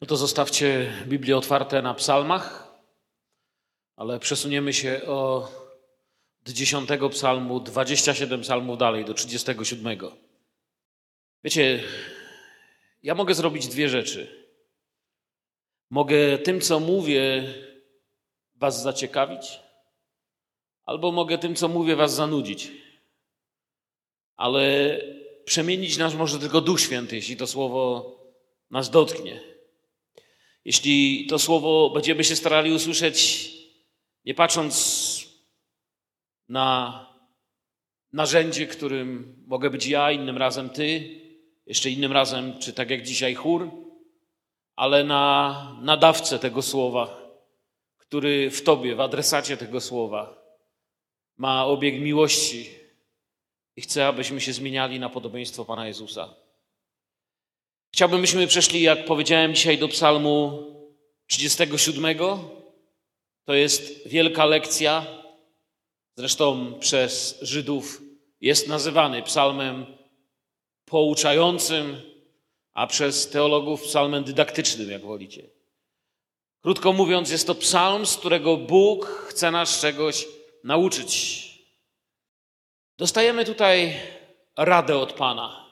No to zostawcie Biblię otwarte na psalmach, ale przesuniemy się od 10 psalmu, 27 psalmów dalej, do 37. Wiecie, ja mogę zrobić dwie rzeczy. Mogę tym, co mówię, was zaciekawić, albo mogę tym, co mówię, was zanudzić. Ale przemienić nas może tylko Duch Święty, jeśli to słowo nas dotknie. Jeśli to słowo będziemy się starali usłyszeć, nie patrząc na narzędzie, którym mogę być ja, innym razem ty, jeszcze innym razem, czy tak jak dzisiaj chór, ale na nadawcę tego słowa, który w tobie, w adresacie tego słowa ma obieg miłości i chce, abyśmy się zmieniali na podobieństwo Pana Jezusa. Chciałbym, byśmy przeszli, jak powiedziałem dzisiaj, do Psalmu 37. To jest wielka lekcja, zresztą przez Żydów jest nazywany psalmem pouczającym, a przez teologów psalmem dydaktycznym, jak wolicie. Krótko mówiąc, jest to psalm, z którego Bóg chce nas czegoś nauczyć. Dostajemy tutaj radę od Pana.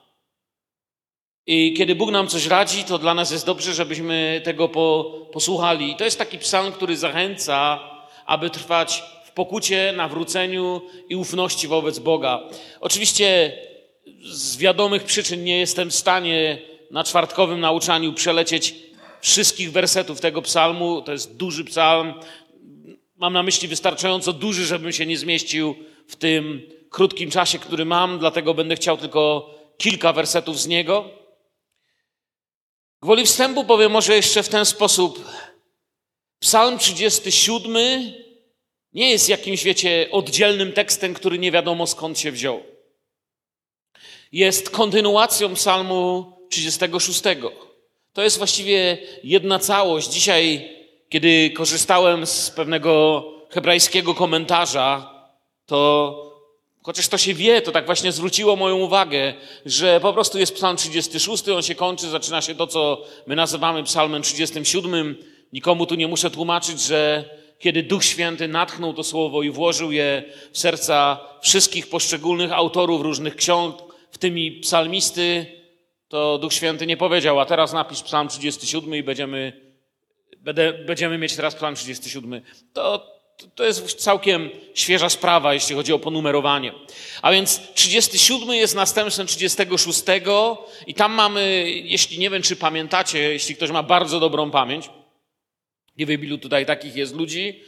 I kiedy Bóg nam coś radzi, to dla nas jest dobrze, żebyśmy tego po, posłuchali. I to jest taki psalm, który zachęca, aby trwać w pokucie, nawróceniu i ufności wobec Boga. Oczywiście z wiadomych przyczyn nie jestem w stanie na czwartkowym nauczaniu przelecieć wszystkich wersetów tego psalmu. To jest duży psalm. Mam na myśli wystarczająco duży, żebym się nie zmieścił w tym krótkim czasie, który mam, dlatego będę chciał tylko kilka wersetów z niego. Gwoli wstępu powiem może jeszcze w ten sposób. Psalm 37 nie jest jakimś, wiecie, oddzielnym tekstem, który nie wiadomo skąd się wziął. Jest kontynuacją psalmu 36. To jest właściwie jedna całość. Dzisiaj, kiedy korzystałem z pewnego hebrajskiego komentarza, to Chociaż to się wie, to tak właśnie zwróciło moją uwagę, że po prostu jest psalm 36, on się kończy, zaczyna się to, co my nazywamy psalmem 37. Nikomu tu nie muszę tłumaczyć, że kiedy Duch Święty natchnął to słowo i włożył je w serca wszystkich poszczególnych autorów różnych ksiąg, w tymi psalmisty, to Duch Święty nie powiedział, a teraz napisz psalm 37 i będziemy, będziemy mieć teraz psalm 37. To, to jest całkiem świeża sprawa, jeśli chodzi o ponumerowanie. A więc 37 jest następstwem 36 i tam mamy, jeśli nie wiem, czy pamiętacie, jeśli ktoś ma bardzo dobrą pamięć, nie wiem, ilu tutaj takich jest ludzi,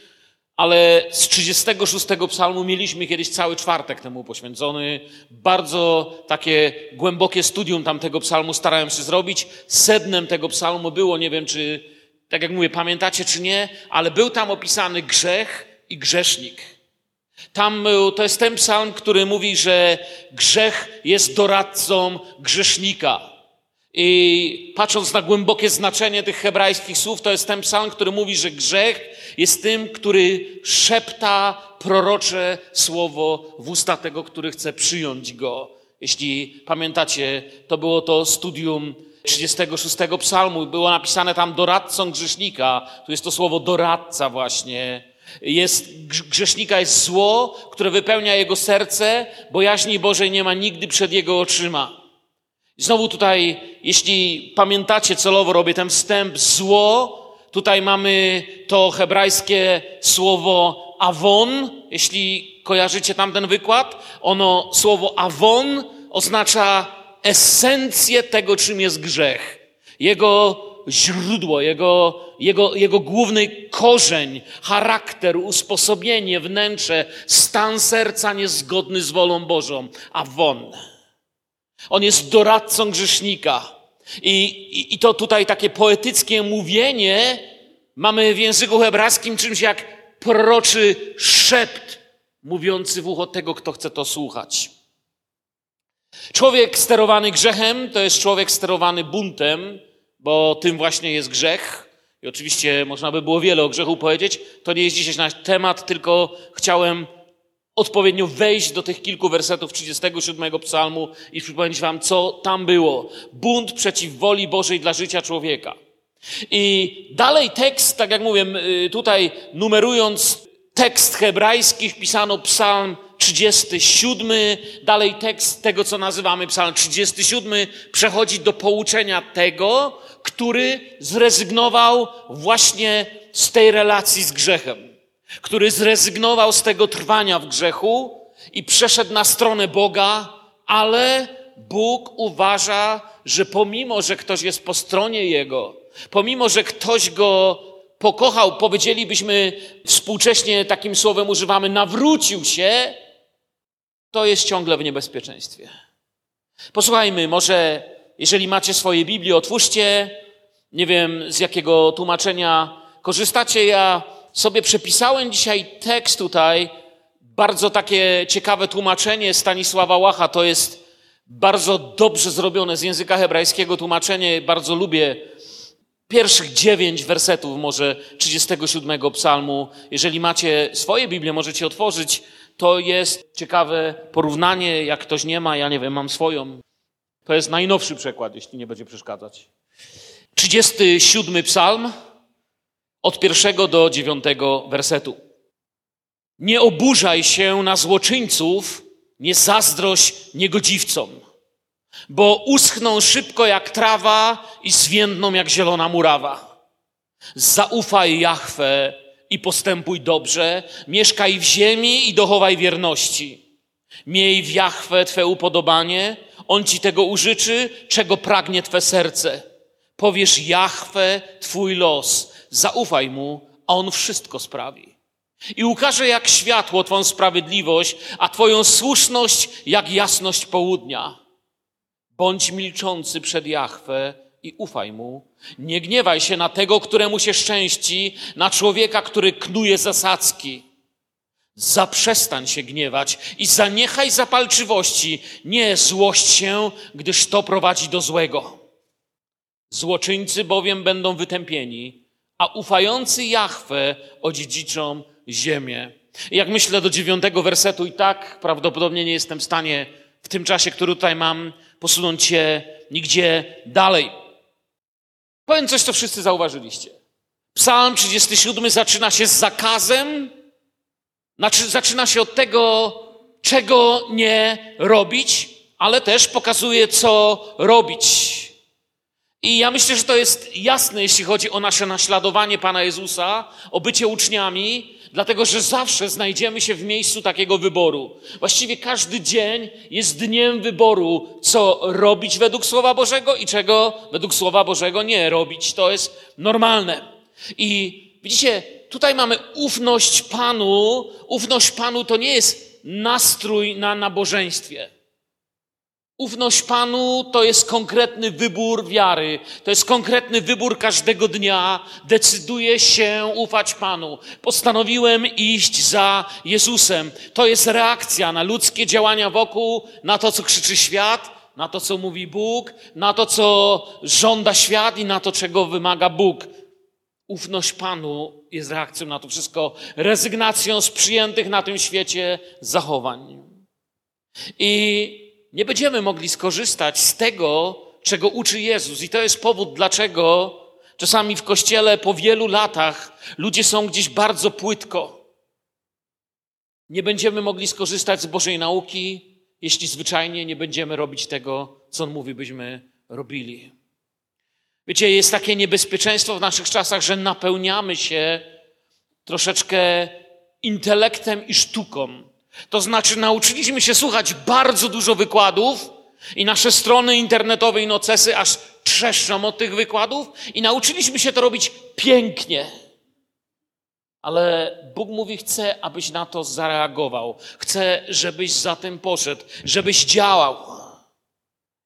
ale z 36 psalmu mieliśmy kiedyś cały czwartek temu poświęcony. Bardzo takie głębokie studium tamtego psalmu starałem się zrobić. Sednem tego psalmu było, nie wiem, czy tak jak mówię, pamiętacie czy nie, ale był tam opisany grzech i grzesznik. Tam był, to jest ten psalm, który mówi, że grzech jest doradcą grzesznika. I patrząc na głębokie znaczenie tych hebrajskich słów, to jest ten psalm, który mówi, że grzech jest tym, który szepta prorocze słowo w usta tego, który chce przyjąć go. Jeśli pamiętacie, to było to studium 36 psalmu. Było napisane tam doradcą grzesznika. Tu jest to słowo doradca właśnie. Jest, grzesznika jest zło, które wypełnia jego serce, bo jaźni Bożej nie ma nigdy przed jego oczyma. Znowu tutaj, jeśli pamiętacie celowo, robię ten wstęp, zło, tutaj mamy to hebrajskie słowo awon, jeśli kojarzycie tam ten wykład. Ono, słowo awon oznacza esencję tego, czym jest grzech. Jego źródło, jego, jego, jego główny korzeń, charakter, usposobienie, wnętrze, stan serca niezgodny z wolą Bożą, a won. On jest doradcą grzesznika. I, i, I to tutaj takie poetyckie mówienie mamy w języku hebrajskim czymś jak proroczy szept mówiący w ucho tego, kto chce to słuchać. Człowiek sterowany grzechem to jest człowiek sterowany buntem, bo tym właśnie jest grzech. I oczywiście można by było wiele o grzechu powiedzieć. To nie jest dzisiaj nasz temat, tylko chciałem odpowiednio wejść do tych kilku wersetów 37 psalmu i przypomnieć wam, co tam było. Bunt przeciw woli Bożej dla życia człowieka. I dalej tekst, tak jak mówię, y, tutaj numerując tekst hebrajski, wpisano psalm 37, dalej tekst tego, co nazywamy psalm 37, przechodzi do pouczenia tego, który zrezygnował właśnie z tej relacji z grzechem, który zrezygnował z tego trwania w grzechu i przeszedł na stronę Boga, ale Bóg uważa, że pomimo, że ktoś jest po stronie Jego, pomimo, że ktoś go pokochał, powiedzielibyśmy współcześnie takim słowem używamy, nawrócił się, to jest ciągle w niebezpieczeństwie. Posłuchajmy, może jeżeli macie swoje Biblię, otwórzcie, nie wiem z jakiego tłumaczenia korzystacie. Ja sobie przepisałem dzisiaj tekst tutaj, bardzo takie ciekawe tłumaczenie Stanisława Łacha. To jest bardzo dobrze zrobione z języka hebrajskiego tłumaczenie. Bardzo lubię pierwszych dziewięć wersetów, może 37 psalmu. Jeżeli macie swoje Biblię, możecie otworzyć. To jest ciekawe porównanie, jak ktoś nie ma, ja nie wiem, mam swoją. To jest najnowszy przekład, jeśli nie będzie przeszkadzać. 37 psalm, od pierwszego do dziewiątego wersetu. Nie oburzaj się na złoczyńców, nie zazdrość niegodziwcom, bo uschną szybko jak trawa i zwiędną jak zielona murawa. Zaufaj Jahwe i postępuj dobrze, mieszkaj w ziemi i dochowaj wierności. Miej w Jahwe Twe upodobanie, On Ci tego użyczy, czego pragnie Twe serce. Powiesz Jahwe Twój los, zaufaj Mu, a On wszystko sprawi. I ukaże jak światło Twą sprawiedliwość, a Twoją słuszność jak jasność południa. Bądź milczący przed Jahwe i ufaj Mu. Nie gniewaj się na tego, któremu się szczęści, na człowieka, który knuje zasadzki. Zaprzestań się gniewać i zaniechaj zapalczywości. Nie złość się, gdyż to prowadzi do złego. Złoczyńcy bowiem będą wytępieni, a ufający Jahwe odziedziczą ziemię. Jak myślę do dziewiątego wersetu i tak prawdopodobnie nie jestem w stanie w tym czasie, który tutaj mam, posunąć się nigdzie dalej. Powiem coś, co wszyscy zauważyliście. Psalm 37 zaczyna się z zakazem, znaczy zaczyna się od tego, czego nie robić, ale też pokazuje, co robić. I ja myślę, że to jest jasne, jeśli chodzi o nasze naśladowanie Pana Jezusa, o bycie uczniami, dlatego że zawsze znajdziemy się w miejscu takiego wyboru. Właściwie każdy dzień jest dniem wyboru, co robić według Słowa Bożego i czego według Słowa Bożego nie robić. To jest normalne. I widzicie, tutaj mamy ufność Panu. Ufność Panu to nie jest nastrój na nabożeństwie. Ufność Panu to jest konkretny wybór wiary, to jest konkretny wybór każdego dnia. Decyduję się ufać Panu. Postanowiłem iść za Jezusem. To jest reakcja na ludzkie działania wokół, na to, co krzyczy świat, na to, co mówi Bóg, na to, co żąda świat i na to, czego wymaga Bóg. Ufność Panu jest reakcją na to wszystko, rezygnacją z przyjętych na tym świecie zachowań. I nie będziemy mogli skorzystać z tego, czego uczy Jezus. I to jest powód, dlaczego czasami w kościele po wielu latach ludzie są gdzieś bardzo płytko. Nie będziemy mogli skorzystać z Bożej nauki, jeśli zwyczajnie nie będziemy robić tego, co On mówi, byśmy robili. Wiecie, jest takie niebezpieczeństwo w naszych czasach, że napełniamy się troszeczkę intelektem i sztuką. To znaczy, nauczyliśmy się słuchać bardzo dużo wykładów i nasze strony internetowe i nocesy aż trzeszczą od tych wykładów i nauczyliśmy się to robić pięknie. Ale Bóg mówi, chce, abyś na to zareagował. Chce, żebyś za tym poszedł, żebyś działał.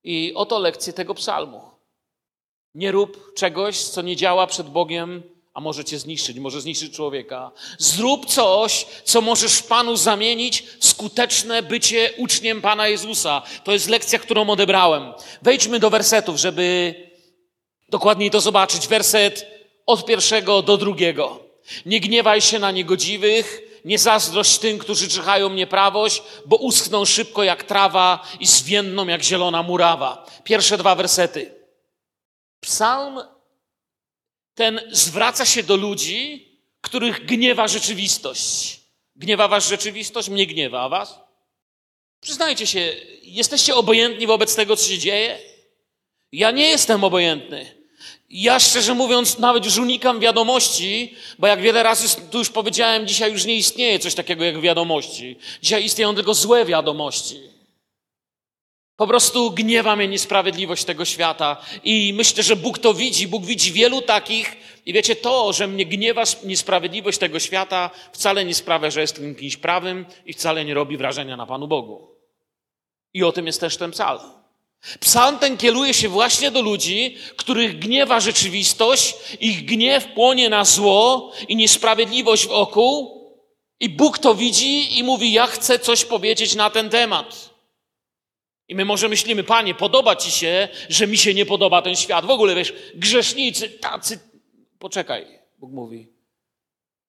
I oto lekcje tego psalmu. Nie rób czegoś, co nie działa przed Bogiem a może cię zniszczyć, może zniszczyć człowieka. Zrób coś, co możesz Panu zamienić w skuteczne bycie uczniem Pana Jezusa. To jest lekcja, którą odebrałem. Wejdźmy do wersetów, żeby dokładniej to zobaczyć. Werset od pierwszego do drugiego. Nie gniewaj się na niegodziwych, nie zazdrość tym, którzy czyhają nieprawość, bo uschną szybko jak trawa i zwiędną jak zielona murawa. Pierwsze dwa wersety. Psalm ten zwraca się do ludzi, których gniewa rzeczywistość. Gniewa was rzeczywistość? Mnie gniewa, a was? Przyznajcie się, jesteście obojętni wobec tego, co się dzieje? Ja nie jestem obojętny. Ja szczerze mówiąc, nawet już unikam wiadomości, bo jak wiele razy tu już powiedziałem, dzisiaj już nie istnieje coś takiego jak wiadomości. Dzisiaj istnieją tylko złe wiadomości. Po prostu gniewa mnie niesprawiedliwość tego świata i myślę, że Bóg to widzi. Bóg widzi wielu takich i wiecie, to, że mnie gniewa niesprawiedliwość tego świata wcale nie sprawia, że jestem kimś prawym i wcale nie robi wrażenia na Panu Bogu. I o tym jest też ten psalm. Psalm ten kieruje się właśnie do ludzi, których gniewa rzeczywistość, ich gniew płonie na zło i niesprawiedliwość wokół, i Bóg to widzi i mówi: Ja chcę coś powiedzieć na ten temat. I my może myślimy, Panie, podoba Ci się, że mi się nie podoba ten świat. W ogóle wiesz, grzesznicy, tacy. Poczekaj, Bóg mówi.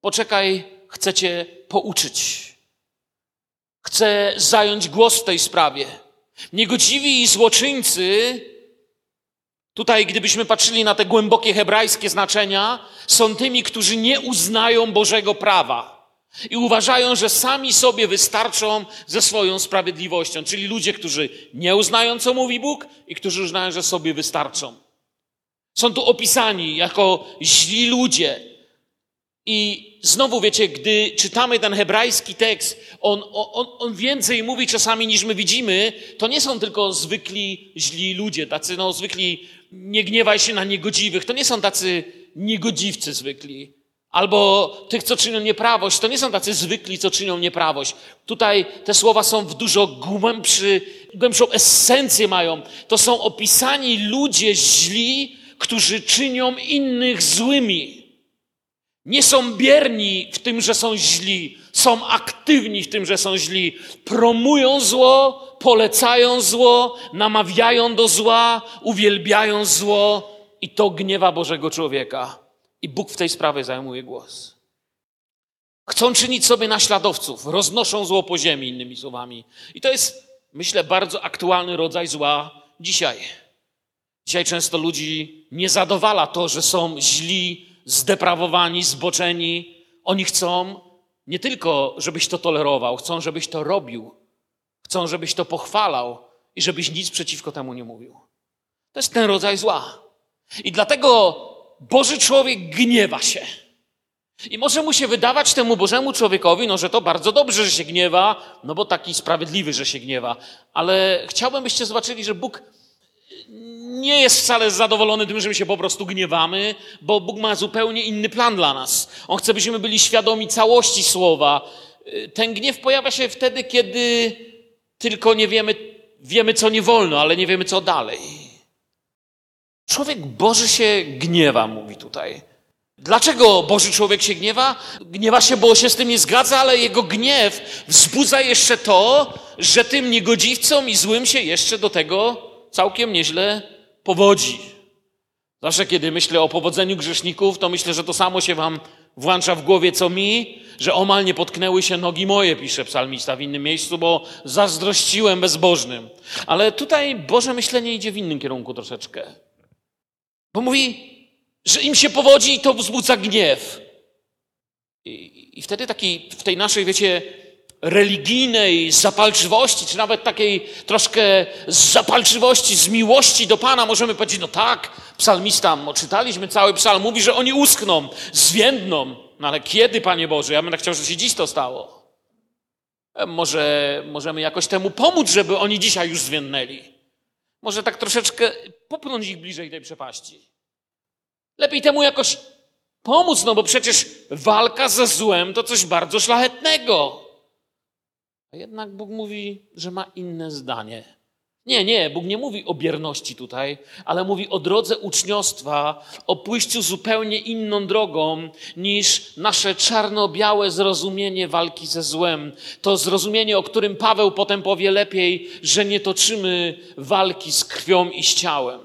Poczekaj, chcę Cię pouczyć. Chcę zająć głos w tej sprawie. Niegodziwi i złoczyńcy, tutaj gdybyśmy patrzyli na te głębokie hebrajskie znaczenia, są tymi, którzy nie uznają Bożego prawa. I uważają, że sami sobie wystarczą ze swoją sprawiedliwością. Czyli ludzie, którzy nie uznają, co mówi Bóg i którzy uznają, że sobie wystarczą. Są tu opisani jako źli ludzie, i znowu wiecie, gdy czytamy ten hebrajski tekst, on, on, on więcej mówi czasami niż my widzimy. To nie są tylko zwykli źli ludzie, tacy no zwykli nie gniewaj się na niegodziwych. To nie są tacy niegodziwcy zwykli. Albo tych, co czynią nieprawość. To nie są tacy zwykli, co czynią nieprawość. Tutaj te słowa są w dużo głębszy, głębszą esencję mają. To są opisani ludzie źli, którzy czynią innych złymi. Nie są bierni w tym, że są źli, są aktywni w tym, że są źli. Promują zło, polecają zło, namawiają do zła, uwielbiają zło i to gniewa Bożego człowieka. I Bóg w tej sprawie zajmuje głos. Chcą czynić sobie naśladowców, roznoszą zło po ziemi, innymi słowami. I to jest, myślę, bardzo aktualny rodzaj zła dzisiaj. Dzisiaj często ludzi nie zadowala to, że są źli, zdeprawowani, zboczeni. Oni chcą nie tylko, żebyś to tolerował, chcą, żebyś to robił. Chcą, żebyś to pochwalał i żebyś nic przeciwko temu nie mówił. To jest ten rodzaj zła. I dlatego Boży człowiek gniewa się. I może mu się wydawać temu Bożemu człowiekowi, no, że to bardzo dobrze, że się gniewa, no bo taki sprawiedliwy, że się gniewa. Ale chciałbym, byście zobaczyli, że Bóg nie jest wcale zadowolony tym, że my się po prostu gniewamy, bo Bóg ma zupełnie inny plan dla nas. On chce, byśmy byli świadomi całości słowa. Ten gniew pojawia się wtedy, kiedy tylko nie wiemy, wiemy, co nie wolno, ale nie wiemy, co dalej. Człowiek Boży się gniewa, mówi tutaj. Dlaczego Boży człowiek się gniewa? Gniewa się, bo się z tym nie zgadza, ale jego gniew wzbudza jeszcze to, że tym niegodziwcom i złym się jeszcze do tego całkiem nieźle powodzi. Zawsze, kiedy myślę o powodzeniu grzeszników, to myślę, że to samo się wam włącza w głowie, co mi, że omal nie potknęły się nogi moje, pisze psalmista w innym miejscu, bo zazdrościłem bezbożnym. Ale tutaj Boże myślenie idzie w innym kierunku troszeczkę. Bo mówi, że im się powodzi i to wzbudza gniew. I, i wtedy taki, w tej naszej, wiecie, religijnej zapalczywości, czy nawet takiej troszkę zapalczywości, z miłości do Pana, możemy powiedzieć, no tak, psalmista, czytaliśmy cały psalm, mówi, że oni uschną, zwiędną. No ale kiedy, Panie Boże? Ja bym tak chciał, że się dziś to stało. E, może możemy jakoś temu pomóc, żeby oni dzisiaj już zwiędnęli. Może tak troszeczkę popchnąć ich bliżej tej przepaści. Lepiej temu jakoś pomóc, no bo przecież walka ze złem to coś bardzo szlachetnego. A jednak Bóg mówi, że ma inne zdanie. Nie, nie, Bóg nie mówi o bierności tutaj, ale mówi o drodze uczniostwa, o pójściu zupełnie inną drogą niż nasze czarno-białe zrozumienie walki ze złem. To zrozumienie, o którym Paweł potem powie lepiej, że nie toczymy walki z krwią i z ciałem.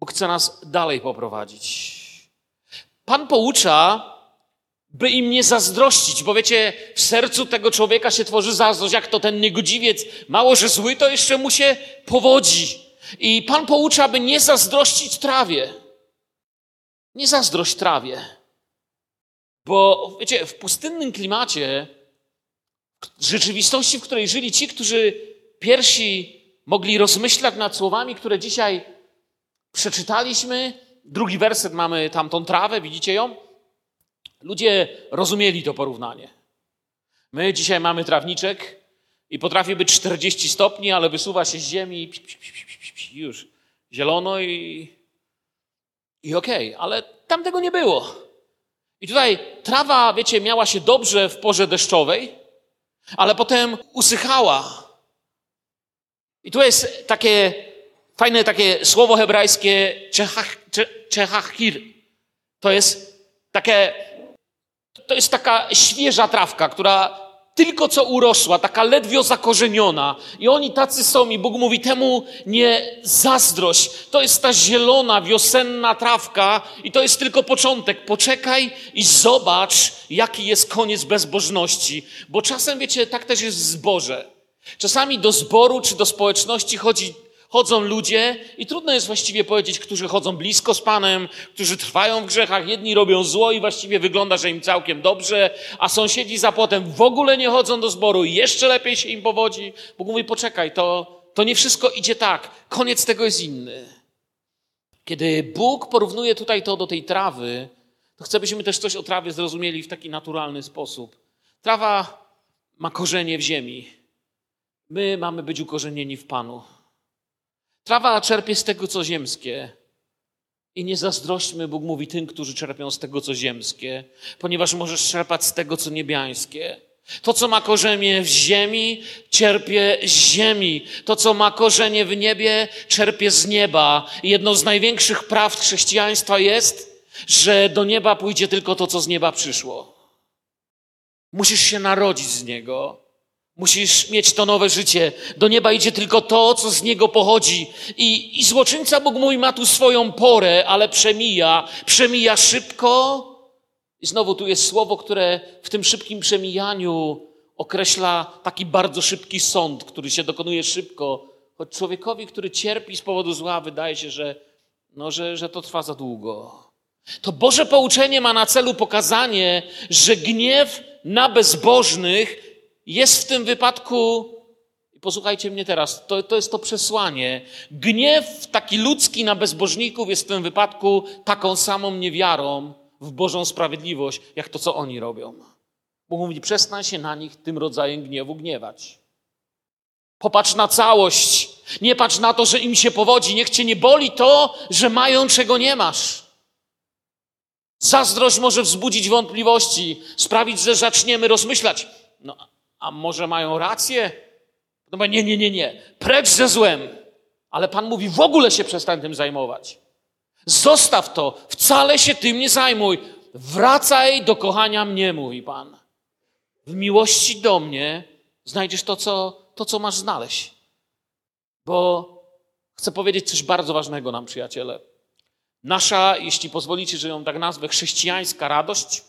Bóg chce nas dalej poprowadzić. Pan poucza by im nie zazdrościć, bo wiecie, w sercu tego człowieka się tworzy zazdrość, jak to ten niegodziwiec, mało że zły, to jeszcze mu się powodzi. I Pan poucza, by nie zazdrościć trawie. Nie zazdrość trawie. Bo wiecie, w pustynnym klimacie, w rzeczywistości, w której żyli ci, którzy pierwsi mogli rozmyślać nad słowami, które dzisiaj przeczytaliśmy, drugi werset mamy tamtą trawę, widzicie ją? Ludzie rozumieli to porównanie. My dzisiaj mamy trawniczek i potrafi być 40 stopni, ale wysuwa się z ziemi i już zielono i, i okej, okay. ale tam tego nie było. I tutaj trawa, wiecie, miała się dobrze w porze deszczowej, ale potem usychała. I tu jest takie fajne takie słowo hebrajskie czechachir. To jest takie, to jest taka świeża trawka, która tylko co urosła, taka ledwie zakorzeniona. I oni tacy są i Bóg mówi temu nie zazdrość. To jest ta zielona, wiosenna trawka i to jest tylko początek. Poczekaj i zobacz, jaki jest koniec bezbożności. Bo czasem, wiecie, tak też jest w. Czasami do zboru czy do społeczności chodzi chodzą ludzie i trudno jest właściwie powiedzieć, którzy chodzą blisko z Panem, którzy trwają w grzechach, jedni robią zło i właściwie wygląda, że im całkiem dobrze, a sąsiedzi za płotem w ogóle nie chodzą do zboru i jeszcze lepiej się im powodzi. Bóg mówi, poczekaj, to, to nie wszystko idzie tak. Koniec tego jest inny. Kiedy Bóg porównuje tutaj to do tej trawy, to chcę, byśmy też coś o trawie zrozumieli w taki naturalny sposób. Trawa ma korzenie w ziemi. My mamy być ukorzenieni w Panu. Trawa czerpie z tego, co ziemskie. I nie zazdrośćmy, Bóg mówi, tym, którzy czerpią z tego, co ziemskie, ponieważ możesz czerpać z tego, co niebiańskie. To, co ma korzenie w ziemi, czerpie z ziemi. To, co ma korzenie w niebie, czerpie z nieba. I jedną z największych praw chrześcijaństwa jest, że do nieba pójdzie tylko to, co z nieba przyszło. Musisz się narodzić z niego. Musisz mieć to nowe życie. Do nieba idzie tylko to, co z niego pochodzi. I, i złoczyńca Bóg mój ma tu swoją porę, ale przemija. Przemija szybko. I znowu tu jest słowo, które w tym szybkim przemijaniu określa taki bardzo szybki sąd, który się dokonuje szybko. Choć człowiekowi, który cierpi z powodu zła, wydaje się, że, no, że, że to trwa za długo. To Boże pouczenie ma na celu pokazanie, że gniew na bezbożnych jest w tym wypadku, posłuchajcie mnie teraz, to, to jest to przesłanie. Gniew taki ludzki na bezbożników jest w tym wypadku taką samą niewiarą w Bożą sprawiedliwość, jak to, co oni robią. Bo mówi, przestań się na nich tym rodzajem gniewu gniewać. Popatrz na całość. Nie patrz na to, że im się powodzi. Niech cię nie boli to, że mają, czego nie masz. Zazdrość może wzbudzić wątpliwości, sprawić, że zaczniemy rozmyślać. No, a może mają rację? No nie, nie, nie, nie. Precz ze złem. Ale Pan mówi, w ogóle się przestań tym zajmować. Zostaw to, wcale się tym nie zajmuj. Wracaj do kochania mnie, mówi Pan. W miłości do mnie znajdziesz to, co, to, co masz znaleźć. Bo chcę powiedzieć coś bardzo ważnego nam, przyjaciele. Nasza, jeśli pozwolicie, że ją tak nazwę, chrześcijańska radość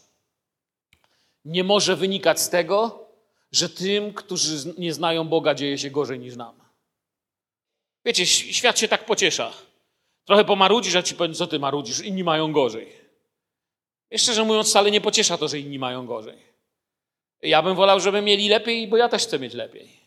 nie może wynikać z tego, że tym, którzy nie znają Boga, dzieje się gorzej niż nam. Wiecie, świat się tak pociesza. Trochę pomarudzisz, a ci powiem, co ty marudzisz, inni mają gorzej. Jeszcze, że mówiąc, wcale nie pociesza to, że inni mają gorzej. Ja bym wolał, żeby mieli lepiej, bo ja też chcę mieć lepiej.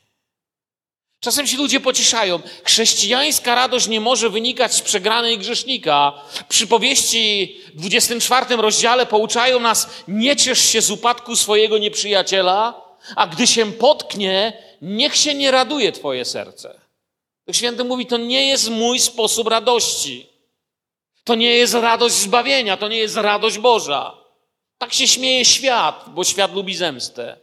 Czasem się ludzie pocieszają. Chrześcijańska radość nie może wynikać z przegranej grzesznika. Przy powieści w 24 rozdziale pouczają nas, nie ciesz się z upadku swojego nieprzyjaciela, a gdy się potknie, niech się nie raduje Twoje serce. Duch Święty mówi, to nie jest mój sposób radości. To nie jest radość zbawienia, to nie jest radość Boża. Tak się śmieje świat, bo świat lubi zemstę.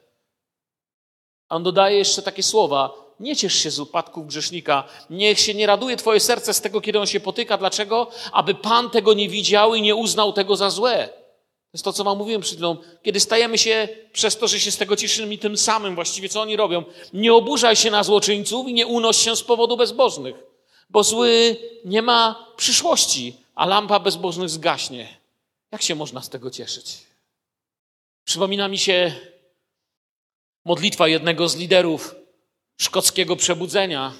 A on dodaje jeszcze takie słowa: Nie ciesz się z upadków grzesznika, niech się nie raduje Twoje serce z tego, kiedy on się potyka. Dlaczego? Aby Pan tego nie widział i nie uznał tego za złe. To jest to, co wam mówiłem przed chwilą. Kiedy stajemy się przez to, że się z tego cieszymy tym samym właściwie, co oni robią, nie oburzaj się na złoczyńców i nie unoś się z powodu bezbożnych, bo zły nie ma przyszłości, a lampa bezbożnych zgaśnie. Jak się można z tego cieszyć? Przypomina mi się modlitwa jednego z liderów szkockiego przebudzenia,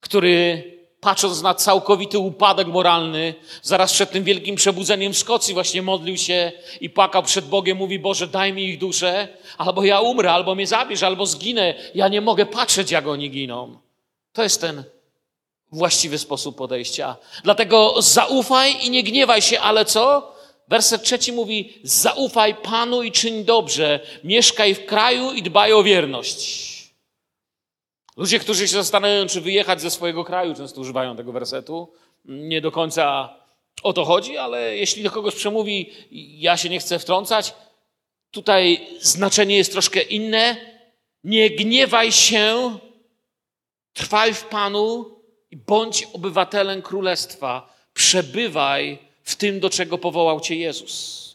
który patrząc na całkowity upadek moralny, zaraz przed tym wielkim przebudzeniem w Szkocji właśnie modlił się i płakał przed Bogiem, mówi, Boże, daj mi ich duszę, albo ja umrę, albo mnie zabierz, albo zginę. Ja nie mogę patrzeć, jak oni giną. To jest ten właściwy sposób podejścia. Dlatego zaufaj i nie gniewaj się, ale co? Werset trzeci mówi: Zaufaj Panu i czyń dobrze, mieszkaj w kraju i dbaj o wierność. Ludzie, którzy się zastanawiają, czy wyjechać ze swojego kraju, często używają tego wersetu. Nie do końca o to chodzi, ale jeśli do kogoś przemówi, ja się nie chcę wtrącać, tutaj znaczenie jest troszkę inne. Nie gniewaj się, trwaj w Panu i bądź obywatelem królestwa. Przebywaj w tym, do czego powołał Cię Jezus.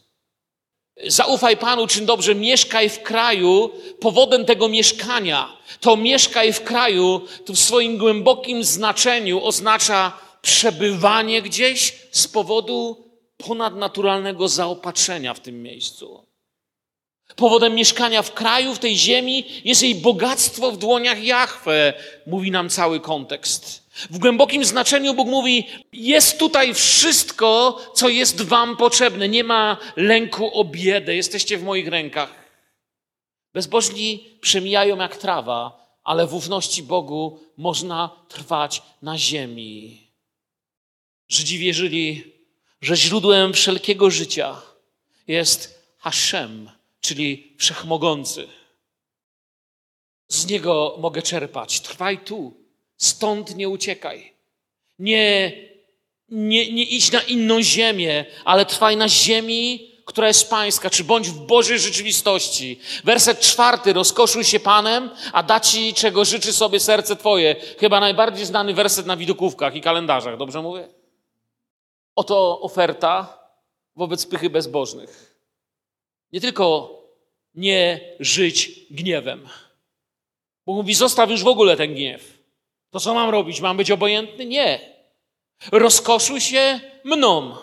Zaufaj Panu, czym dobrze, mieszkaj w kraju, powodem tego mieszkania, to mieszkaj w kraju, to w swoim głębokim znaczeniu oznacza przebywanie gdzieś z powodu ponadnaturalnego zaopatrzenia w tym miejscu. Powodem mieszkania w kraju, w tej ziemi jest jej bogactwo w dłoniach Jahwe, mówi nam cały kontekst. W głębokim znaczeniu Bóg mówi: Jest tutaj wszystko, co jest Wam potrzebne. Nie ma lęku o biedę. Jesteście w moich rękach. Bezbożni przemijają jak trawa, ale w ufności Bogu można trwać na ziemi. Żydzi wierzyli, że źródłem wszelkiego życia jest Hashem, czyli wszechmogący. Z niego mogę czerpać. Trwaj tu, Stąd nie uciekaj. Nie, nie, nie idź na inną ziemię, ale trwaj na ziemi, która jest pańska, czy bądź w Bożej rzeczywistości. Werset czwarty, rozkoszuj się Panem, a da ci, czego życzy sobie serce Twoje. Chyba najbardziej znany werset na widokówkach i kalendarzach, dobrze mówię? Oto oferta wobec pychy bezbożnych. Nie tylko nie żyć gniewem. Bo mówi, zostaw już w ogóle ten gniew. To co mam robić? Mam być obojętny? Nie. Rozkoszuj się mną,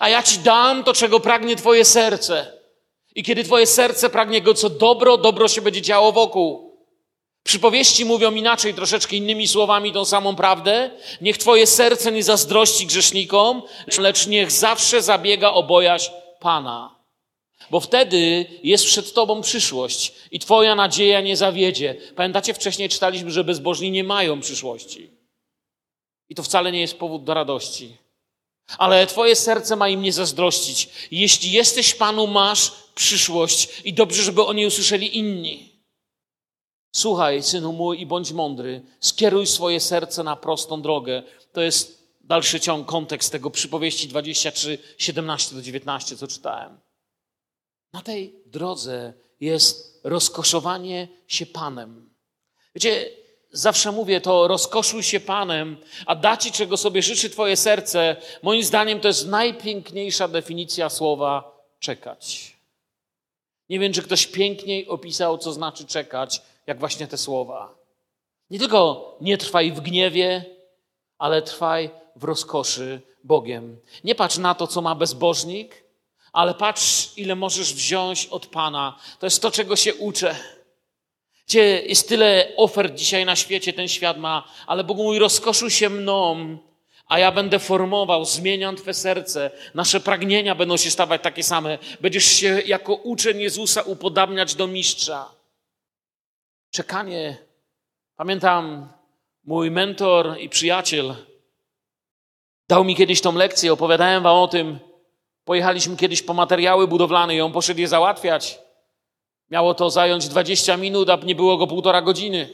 a ja ci dam to, czego pragnie Twoje serce. I kiedy Twoje serce pragnie go co dobro, dobro się będzie działo wokół. Przypowieści mówią inaczej, troszeczkę innymi słowami tą samą prawdę. Niech Twoje serce nie zazdrości grzesznikom, lecz niech zawsze zabiega o bojaźń Pana bo wtedy jest przed Tobą przyszłość i Twoja nadzieja nie zawiedzie. Pamiętacie, wcześniej czytaliśmy, że bezbożni nie mają przyszłości. I to wcale nie jest powód do radości. Ale Twoje serce ma im nie zazdrościć. Jeśli jesteś Panu, masz przyszłość i dobrze, żeby o niej usłyszeli inni. Słuchaj, synu mój, i bądź mądry. Skieruj swoje serce na prostą drogę. To jest dalszy ciąg, kontekst tego przypowieści 23, 17 do 19, co czytałem. Na tej drodze jest rozkoszowanie się Panem. Wiecie, zawsze mówię to, rozkoszuj się Panem, a da ci, czego sobie życzy Twoje serce. Moim zdaniem to jest najpiękniejsza definicja słowa czekać. Nie wiem, czy ktoś piękniej opisał, co znaczy czekać, jak właśnie te słowa. Nie tylko nie trwaj w gniewie, ale trwaj w rozkoszy Bogiem. Nie patrz na to, co ma bezbożnik, ale patrz, ile możesz wziąć od Pana. To jest to, czego się uczę. Gdzie jest tyle ofert dzisiaj na świecie, ten świat ma, ale Bóg mój, rozkoszuj się mną, a ja będę formował, zmieniam Twe serce. Nasze pragnienia będą się stawać takie same. Będziesz się jako uczeń Jezusa upodabniać do mistrza. Czekanie. Pamiętam, mój mentor i przyjaciel dał mi kiedyś tą lekcję, opowiadałem wam o tym, Pojechaliśmy kiedyś po materiały budowlane i on poszedł je załatwiać. Miało to zająć 20 minut, a nie było go półtora godziny.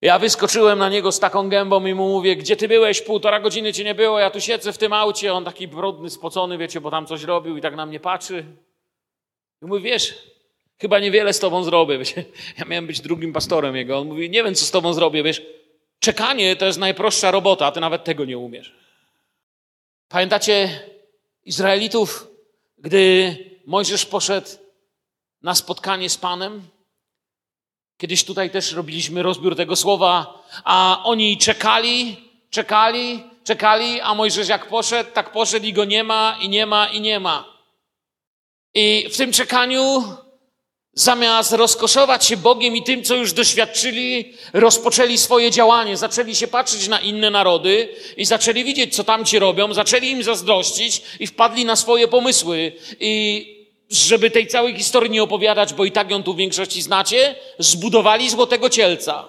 Ja wyskoczyłem na niego z taką gębą i mu mówię, gdzie ty byłeś? Półtora godziny cię nie było, ja tu siedzę w tym aucie. On taki brudny, spocony, wiecie, bo tam coś robił i tak na mnie patrzy. I mówi, wiesz, chyba niewiele z tobą zrobię. Wiecie? Ja miałem być drugim pastorem jego. On mówi, nie wiem, co z tobą zrobię, wiesz. Czekanie to jest najprostsza robota, a ty nawet tego nie umiesz. Pamiętacie Izraelitów, gdy Mojżesz poszedł na spotkanie z Panem. Kiedyś tutaj też robiliśmy rozbiór tego słowa, a oni czekali, czekali, czekali, a Mojżesz jak poszedł, tak poszedł i go nie ma, i nie ma, i nie ma. I w tym czekaniu Zamiast rozkoszować się Bogiem i tym, co już doświadczyli, rozpoczęli swoje działanie, zaczęli się patrzeć na inne narody i zaczęli widzieć, co tamci robią, zaczęli im zazdrościć i wpadli na swoje pomysły. I żeby tej całej historii nie opowiadać, bo i tak ją tu w większości znacie, zbudowali złotego cielca.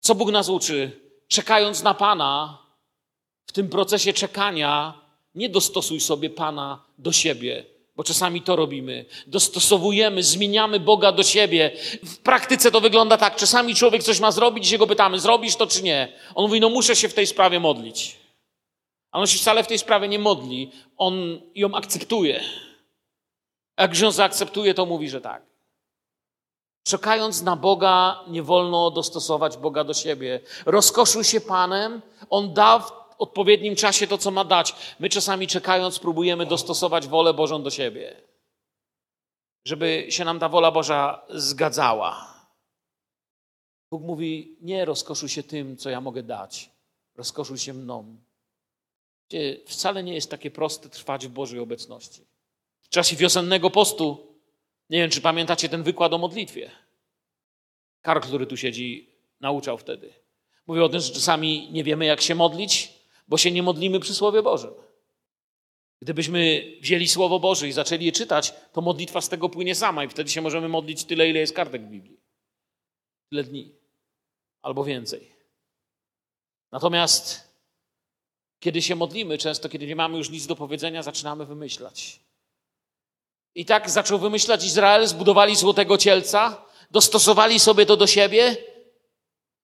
Co Bóg nas uczy? Czekając na Pana, w tym procesie czekania, nie dostosuj sobie Pana do siebie, bo czasami to robimy. Dostosowujemy, zmieniamy Boga do siebie. W praktyce to wygląda tak. Czasami człowiek coś ma zrobić i się go pytamy, zrobisz to czy nie? On mówi, no muszę się w tej sprawie modlić. A on się wcale w tej sprawie nie modli. On ją akceptuje. A jak ją zaakceptuje, to mówi, że tak. Czekając na Boga, nie wolno dostosować Boga do siebie. Rozkoszuj się Panem, On da w odpowiednim czasie to, co ma dać. My czasami czekając, próbujemy dostosować wolę Bożą do siebie, żeby się nam ta wola Boża zgadzała. Bóg mówi: Nie rozkoszuj się tym, co ja mogę dać, rozkoszuj się mną. Wcale nie jest takie proste trwać w Bożej obecności. W czasie wiosennego postu, nie wiem, czy pamiętacie ten wykład o modlitwie. Karl, który tu siedzi, nauczał wtedy. Mówił o tym, że czasami nie wiemy, jak się modlić, bo się nie modlimy przy Słowie Bożym. Gdybyśmy wzięli Słowo Boże i zaczęli je czytać, to modlitwa z tego płynie sama i wtedy się możemy modlić tyle, ile jest kartek w Biblii. Tyle dni. Albo więcej. Natomiast kiedy się modlimy, często kiedy nie mamy już nic do powiedzenia, zaczynamy wymyślać. I tak zaczął wymyślać Izrael, zbudowali złotego cielca, dostosowali sobie to do siebie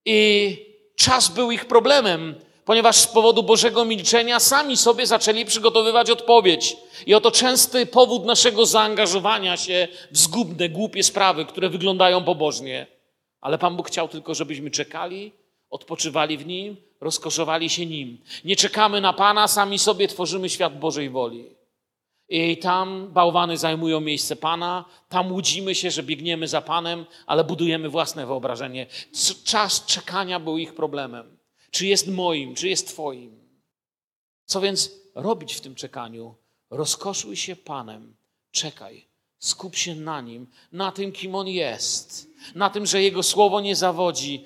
i czas był ich problemem ponieważ z powodu Bożego milczenia sami sobie zaczęli przygotowywać odpowiedź. I oto częsty powód naszego zaangażowania się w zgubne, głupie sprawy, które wyglądają pobożnie. Ale Pan Bóg chciał tylko, żebyśmy czekali, odpoczywali w Nim, rozkoszowali się Nim. Nie czekamy na Pana, sami sobie tworzymy świat Bożej woli. I tam bałwany zajmują miejsce Pana, tam łudzimy się, że biegniemy za Panem, ale budujemy własne wyobrażenie. Czas czekania był ich problemem czy jest moim, czy jest Twoim. Co więc robić w tym czekaniu? Rozkoszuj się Panem, czekaj, skup się na Nim, na tym, kim On jest, na tym, że Jego słowo nie zawodzi.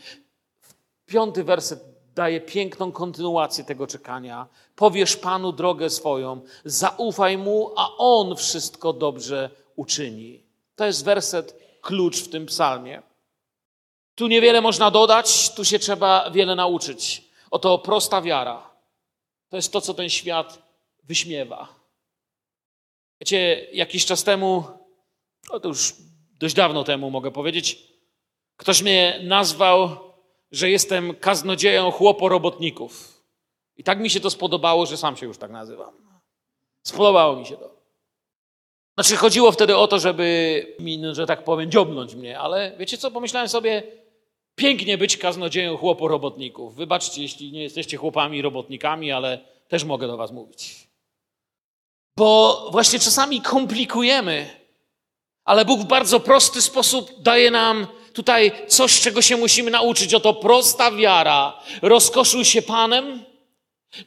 Piąty werset daje piękną kontynuację tego czekania. Powiesz Panu drogę swoją, zaufaj Mu, a On wszystko dobrze uczyni. To jest werset klucz w tym psalmie. Tu niewiele można dodać, tu się trzeba wiele nauczyć. Oto prosta wiara. To jest to, co ten świat wyśmiewa. Wiecie, jakiś czas temu, no to już dość dawno temu mogę powiedzieć, ktoś mnie nazwał, że jestem kaznodzieją chłoporobotników. I tak mi się to spodobało, że sam się już tak nazywam. Spodobało mi się to. Znaczy, chodziło wtedy o to, żeby mi, że tak powiem, dziobnąć mnie, ale wiecie co, pomyślałem sobie, Pięknie być kaznodzieją chłoporobotników. Wybaczcie, jeśli nie jesteście chłopami robotnikami, ale też mogę do was mówić. Bo właśnie czasami komplikujemy, ale Bóg w bardzo prosty sposób daje nam tutaj coś, czego się musimy nauczyć. Oto prosta wiara. Rozkoszuj się Panem,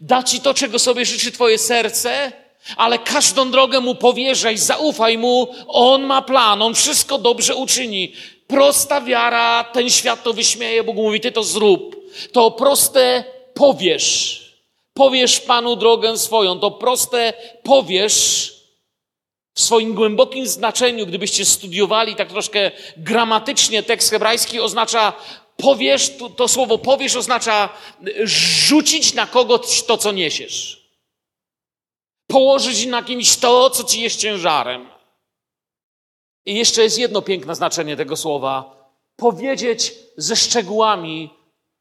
da ci to, czego sobie życzy Twoje serce, ale każdą drogę Mu powierzaj, zaufaj Mu. On ma plan, On wszystko dobrze uczyni. Prosta wiara, ten świat to wyśmieje, Bóg mówi, ty to zrób. To proste powiesz. Powiesz Panu drogę swoją. To proste powiesz w swoim głębokim znaczeniu, gdybyście studiowali tak troszkę gramatycznie tekst hebrajski, oznacza powiesz, to, to słowo powiesz oznacza rzucić na kogoś to, co niesiesz. Położyć na kimś to, co ci jest ciężarem. I jeszcze jest jedno piękne znaczenie tego słowa. Powiedzieć ze szczegółami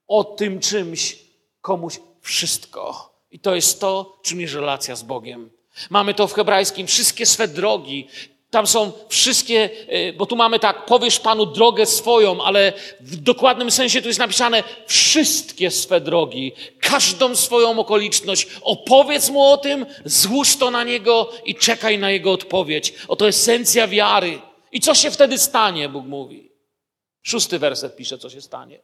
o tym czymś komuś wszystko. I to jest to, czym jest relacja z Bogiem. Mamy to w hebrajskim, wszystkie swe drogi. Tam są wszystkie, e, bo tu mamy tak, powiesz Panu drogę swoją, ale w dokładnym sensie tu jest napisane wszystkie swe drogi, każdą swoją okoliczność. Opowiedz Mu o tym, złóż to na Niego i czekaj na Jego odpowiedź. Oto esencja wiary. I co się wtedy stanie, Bóg mówi. Szósty werset pisze, co się stanie.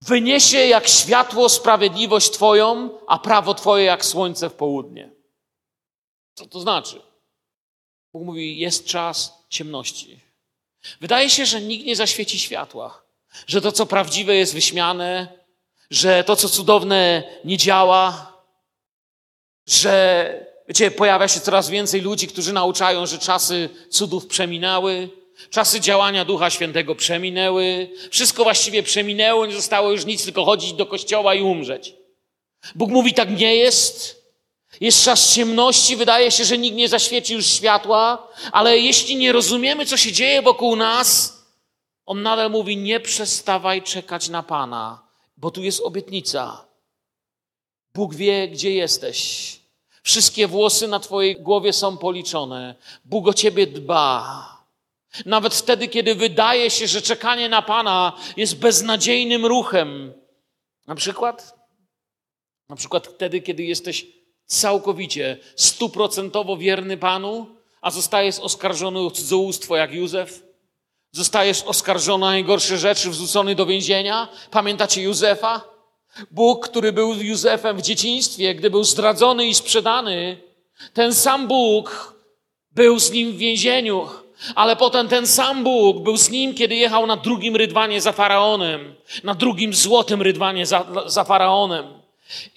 Wyniesie jak światło sprawiedliwość Twoją, a prawo Twoje jak słońce w południe. Co to znaczy? Bóg mówi, jest czas ciemności. Wydaje się, że nikt nie zaświeci światła, że to, co prawdziwe, jest wyśmiane, że to, co cudowne, nie działa, że wiecie, pojawia się coraz więcej ludzi, którzy nauczają, że czasy cudów przeminęły, czasy działania Ducha Świętego przeminęły, wszystko właściwie przeminęło, nie zostało już nic, tylko chodzić do kościoła i umrzeć. Bóg mówi, tak nie jest. Jest czas ciemności, wydaje się, że nikt nie zaświeci już światła, ale jeśli nie rozumiemy, co się dzieje wokół nas, on nadal mówi: Nie przestawaj czekać na Pana, bo tu jest obietnica. Bóg wie, gdzie jesteś. Wszystkie włosy na Twojej głowie są policzone. Bóg o Ciebie dba. Nawet wtedy, kiedy wydaje się, że czekanie na Pana jest beznadziejnym ruchem. Na przykład, na przykład wtedy, kiedy jesteś całkowicie, stuprocentowo wierny Panu, a zostajesz oskarżony o cudzołóstwo jak Józef. Zostajesz oskarżony o najgorsze rzeczy, wrzucony do więzienia. Pamiętacie Józefa? Bóg, który był Józefem w dzieciństwie, gdy był zdradzony i sprzedany, ten sam Bóg był z nim w więzieniu. Ale potem ten sam Bóg był z nim, kiedy jechał na drugim rydwanie za faraonem, na drugim złotym rydwanie za, za faraonem.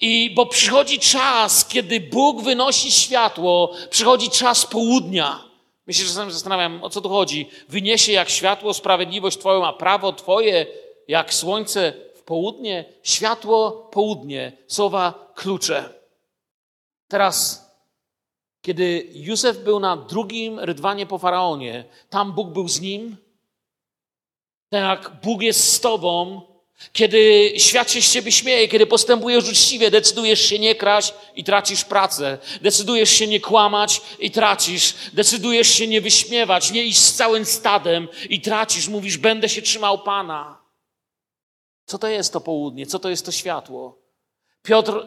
I bo przychodzi czas, kiedy Bóg wynosi światło, przychodzi czas południa. Myślę, że czasami zastanawiam, o co tu chodzi. Wyniesie jak światło sprawiedliwość Twoją, a prawo Twoje jak słońce południe. Światło, południe. Słowa klucze. Teraz, kiedy Józef był na drugim rydwanie po faraonie, tam Bóg był z nim. Tak Bóg jest z Tobą, kiedy świat się z ciebie śmieje, kiedy postępujesz uczciwie, decydujesz się nie kraść i tracisz pracę. Decydujesz się nie kłamać i tracisz. Decydujesz się nie wyśmiewać, nie iść z całym stadem i tracisz. Mówisz, będę się trzymał Pana. Co to jest to południe? Co to jest to światło? Piotr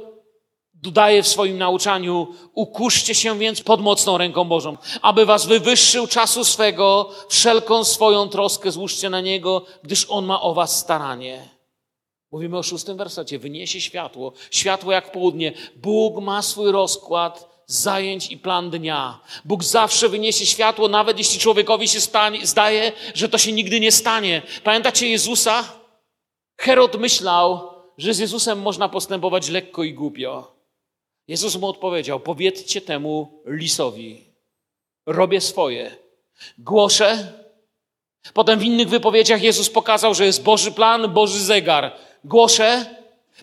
dodaje w swoim nauczaniu, ukuszcie się więc pod mocną ręką Bożą, aby was wywyższył czasu swego, wszelką swoją troskę złóżcie na Niego, gdyż On ma o was staranie. Mówimy o szóstym wersecie. Wyniesie światło. Światło jak południe. Bóg ma swój rozkład zajęć i plan dnia. Bóg zawsze wyniesie światło, nawet jeśli człowiekowi się stanie, zdaje, że to się nigdy nie stanie. Pamiętacie Jezusa? Herod myślał, że z Jezusem można postępować lekko i głupio. Jezus mu odpowiedział: Powiedzcie temu lisowi, robię swoje. Głoszę. Potem w innych wypowiedziach Jezus pokazał, że jest Boży plan, Boży zegar głoszę,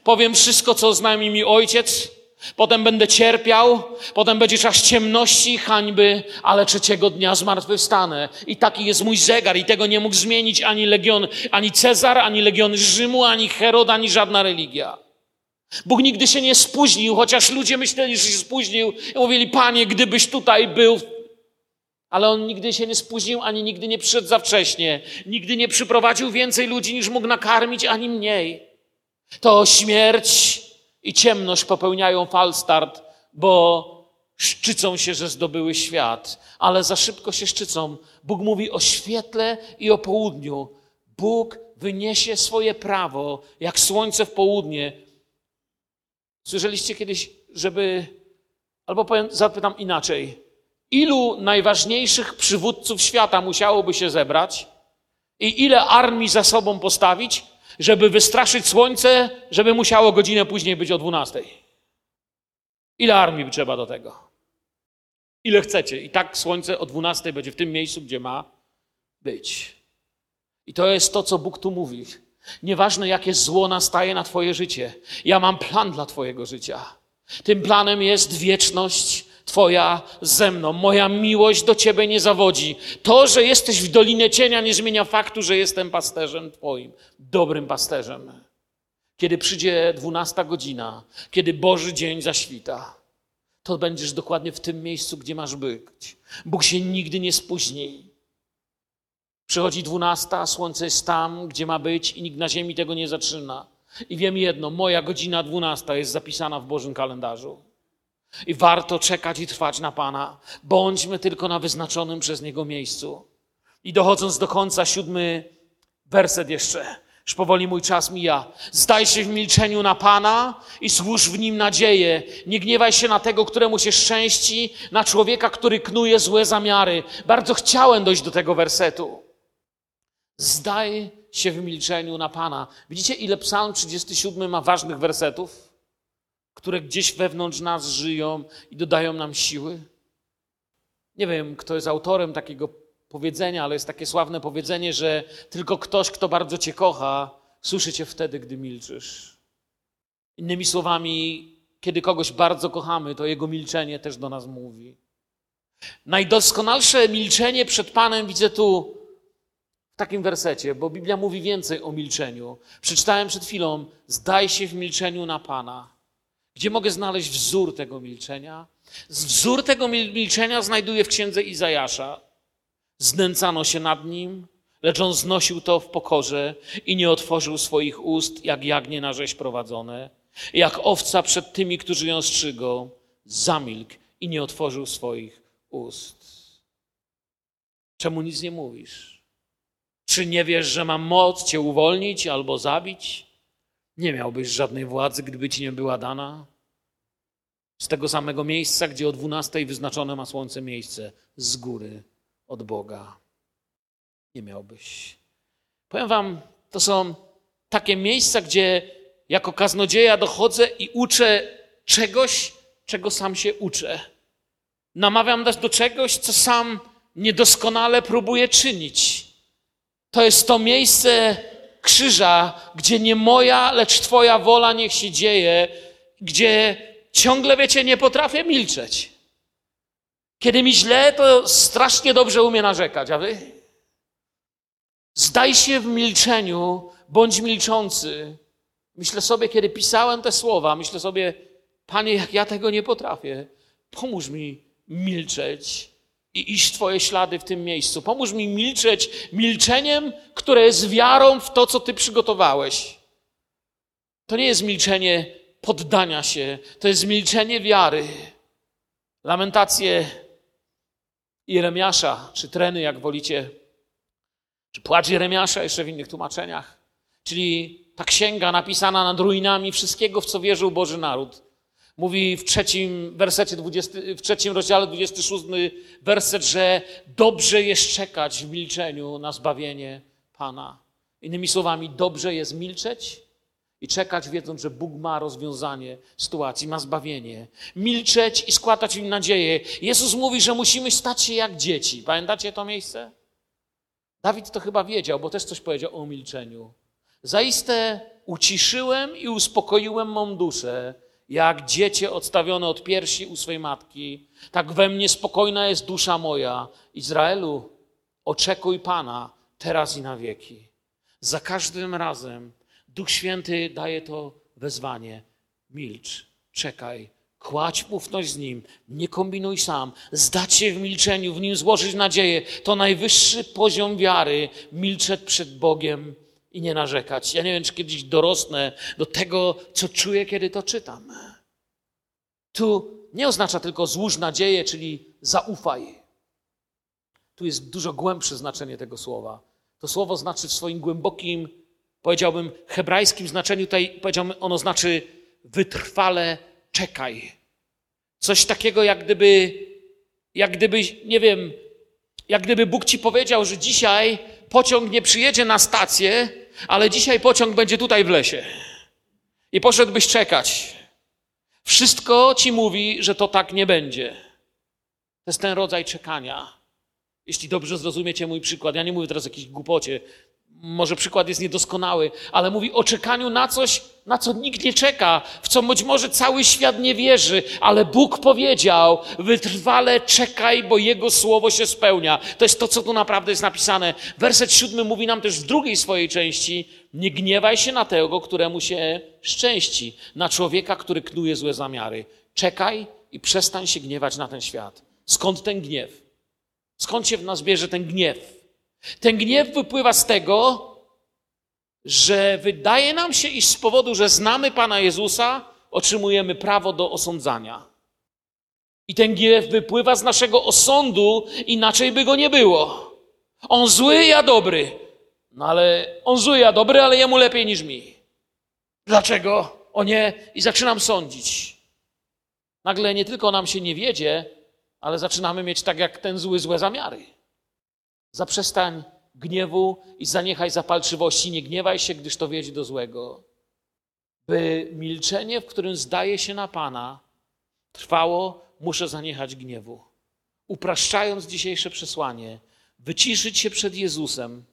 powiem wszystko, co z nami mi ojciec, potem będę cierpiał, potem będzie czas ciemności, hańby, ale trzeciego dnia zmartwychwstanę. I taki jest mój zegar i tego nie mógł zmienić ani legion, ani Cezar, ani legiony Rzymu, ani Herod, ani żadna religia. Bóg nigdy się nie spóźnił, chociaż ludzie myśleli, że się spóźnił i mówili, Panie, gdybyś tutaj był. Ale on nigdy się nie spóźnił, ani nigdy nie przyszedł za wcześnie. Nigdy nie przyprowadził więcej ludzi, niż mógł nakarmić, ani mniej to śmierć i ciemność popełniają falstart, bo szczycą się, że zdobyły świat, ale za szybko się szczycą. Bóg mówi o świetle i o południu. Bóg wyniesie swoje prawo, jak słońce w południe. Słyszeliście kiedyś, żeby, albo powiem, zapytam inaczej. Ilu najważniejszych przywódców świata musiałoby się zebrać i ile armii za sobą postawić, żeby wystraszyć słońce, żeby musiało godzinę później być o 12. Ile armii trzeba do tego? Ile chcecie? I tak słońce o 12 będzie w tym miejscu, gdzie ma być. I to jest to, co Bóg tu mówi. Nieważne, jakie zło nastaje na Twoje życie, ja mam plan dla Twojego życia. Tym planem jest wieczność, Twoja ze mną. Moja miłość do Ciebie nie zawodzi. To, że jesteś w Dolinie Cienia, nie zmienia faktu, że jestem pasterzem Twoim, dobrym pasterzem. Kiedy przyjdzie dwunasta godzina, kiedy Boży dzień zaświta, to będziesz dokładnie w tym miejscu, gdzie masz być. Bóg się nigdy nie spóźni. Przychodzi dwunasta, słońce jest tam, gdzie ma być i nikt na ziemi tego nie zaczyna. I wiem jedno, moja godzina dwunasta jest zapisana w Bożym kalendarzu. I warto czekać i trwać na Pana. Bądźmy tylko na wyznaczonym przez Niego miejscu. I dochodząc do końca, siódmy werset jeszcze. Już powoli mój czas mija. Zdaj się w milczeniu na Pana i służ w nim nadzieję. Nie gniewaj się na tego, któremu się szczęści, na człowieka, który knuje złe zamiary. Bardzo chciałem dojść do tego wersetu. Zdaj się w milczeniu na Pana. Widzicie, ile Psalm 37 ma ważnych wersetów, które gdzieś wewnątrz nas żyją i dodają nam siły? Nie wiem, kto jest autorem takiego powiedzenia, ale jest takie sławne powiedzenie, że tylko ktoś, kto bardzo Cię kocha, słyszy Cię wtedy, gdy milczysz. Innymi słowami, kiedy kogoś bardzo kochamy, to jego milczenie też do nas mówi. Najdoskonalsze milczenie przed Panem widzę tu w takim wersecie, bo Biblia mówi więcej o milczeniu. Przeczytałem przed chwilą: Zdaj się w milczeniu na Pana. Gdzie mogę znaleźć wzór tego milczenia? Wzór tego milczenia znajduję w księdze Izajasza. Znęcano się nad nim, lecz on znosił to w pokorze i nie otworzył swoich ust, jak jagnie na rzeź prowadzone. Jak owca przed tymi, którzy ją strzygą, zamilkł i nie otworzył swoich ust. Czemu nic nie mówisz? Czy nie wiesz, że mam moc cię uwolnić albo zabić? Nie miałbyś żadnej władzy, gdyby ci nie była dana. Z tego samego miejsca, gdzie o dwunastej wyznaczone ma słońce miejsce, z góry od Boga. Nie miałbyś. Powiem Wam, to są takie miejsca, gdzie jako kaznodzieja dochodzę i uczę czegoś, czego sam się uczę. Namawiam nas do czegoś, co sam niedoskonale próbuję czynić. To jest to miejsce krzyża, gdzie nie moja, lecz Twoja wola niech się dzieje, gdzie ciągle, wiecie, nie potrafię milczeć. Kiedy mi źle, to strasznie dobrze umie narzekać, a wy? Zdaj się w milczeniu, bądź milczący. Myślę sobie, kiedy pisałem te słowa, myślę sobie, Panie, jak ja tego nie potrafię, pomóż mi milczeć i iść Twoje ślady w tym miejscu. Pomóż mi milczeć milczeniem, które jest wiarą w to, co Ty przygotowałeś. To nie jest milczenie poddania się, to jest milczenie wiary. Lamentacje Jeremiasza, czy treny, jak wolicie, czy płacz Jeremiasza, jeszcze w innych tłumaczeniach, czyli ta księga napisana nad ruinami wszystkiego, w co wierzył Boży naród. Mówi w trzecim wersecie, 20, w trzecim rozdziale 26 werset, że dobrze jest czekać w milczeniu na zbawienie Pana. Innymi słowami, dobrze jest milczeć i czekać, wiedząc, że Bóg ma rozwiązanie sytuacji, ma zbawienie. Milczeć i składać im nadzieję. Jezus mówi, że musimy stać się jak dzieci. Pamiętacie to miejsce? Dawid to chyba wiedział, bo też coś powiedział o milczeniu. Zaiste uciszyłem i uspokoiłem mą duszę, jak dziecię odstawione od piersi u swej matki. Tak we mnie spokojna jest dusza moja. Izraelu, oczekuj Pana teraz i na wieki. Za każdym razem Duch Święty daje to wezwanie. Milcz, czekaj, kładź ufność z Nim, nie kombinuj sam, zdać się w milczeniu, w Nim złożyć nadzieję. To najwyższy poziom wiary, milczeć przed Bogiem i nie narzekać. Ja nie wiem, czy kiedyś dorosnę do tego, co czuję, kiedy to czytam. Tu nie oznacza tylko złóż nadzieję, czyli zaufaj. Tu jest dużo głębsze znaczenie tego słowa. To słowo znaczy w swoim głębokim, powiedziałbym, hebrajskim znaczeniu, tutaj powiedziałbym, ono znaczy wytrwale czekaj. Coś takiego, jak gdyby, jak gdyby, nie wiem, jak gdyby Bóg ci powiedział, że dzisiaj pociąg nie przyjedzie na stację, ale dzisiaj pociąg będzie tutaj w lesie. I poszedłbyś czekać. Wszystko ci mówi, że to tak nie będzie. To jest ten rodzaj czekania. Jeśli dobrze zrozumiecie mój przykład, ja nie mówię teraz o jakiejś głupocie, może przykład jest niedoskonały, ale mówi o czekaniu na coś, na co nikt nie czeka, w co być może cały świat nie wierzy, ale Bóg powiedział: wytrwale czekaj, bo Jego słowo się spełnia. To jest to, co tu naprawdę jest napisane. Werset siódmy mówi nam też w drugiej swojej części: nie gniewaj się na tego, któremu się szczęści, na człowieka, który knuje złe zamiary. Czekaj i przestań się gniewać na ten świat. Skąd ten gniew? Skąd się w nas bierze ten gniew? Ten gniew wypływa z tego, że wydaje nam się, iż z powodu, że znamy Pana Jezusa, otrzymujemy prawo do osądzania. I ten gniew wypływa z naszego osądu, inaczej by go nie było. On zły, ja dobry. No ale on zuja dobry, ale jemu lepiej niż mi. Dlaczego? O nie. I zaczynam sądzić. Nagle nie tylko nam się nie wiedzie, ale zaczynamy mieć tak jak ten zły złe zamiary. Zaprzestań gniewu i zaniechaj zapalczywości. Nie gniewaj się, gdyż to wiedzie do złego. By milczenie, w którym zdaje się na Pana, trwało, muszę zaniechać gniewu. Upraszczając dzisiejsze przesłanie, wyciszyć się przed Jezusem,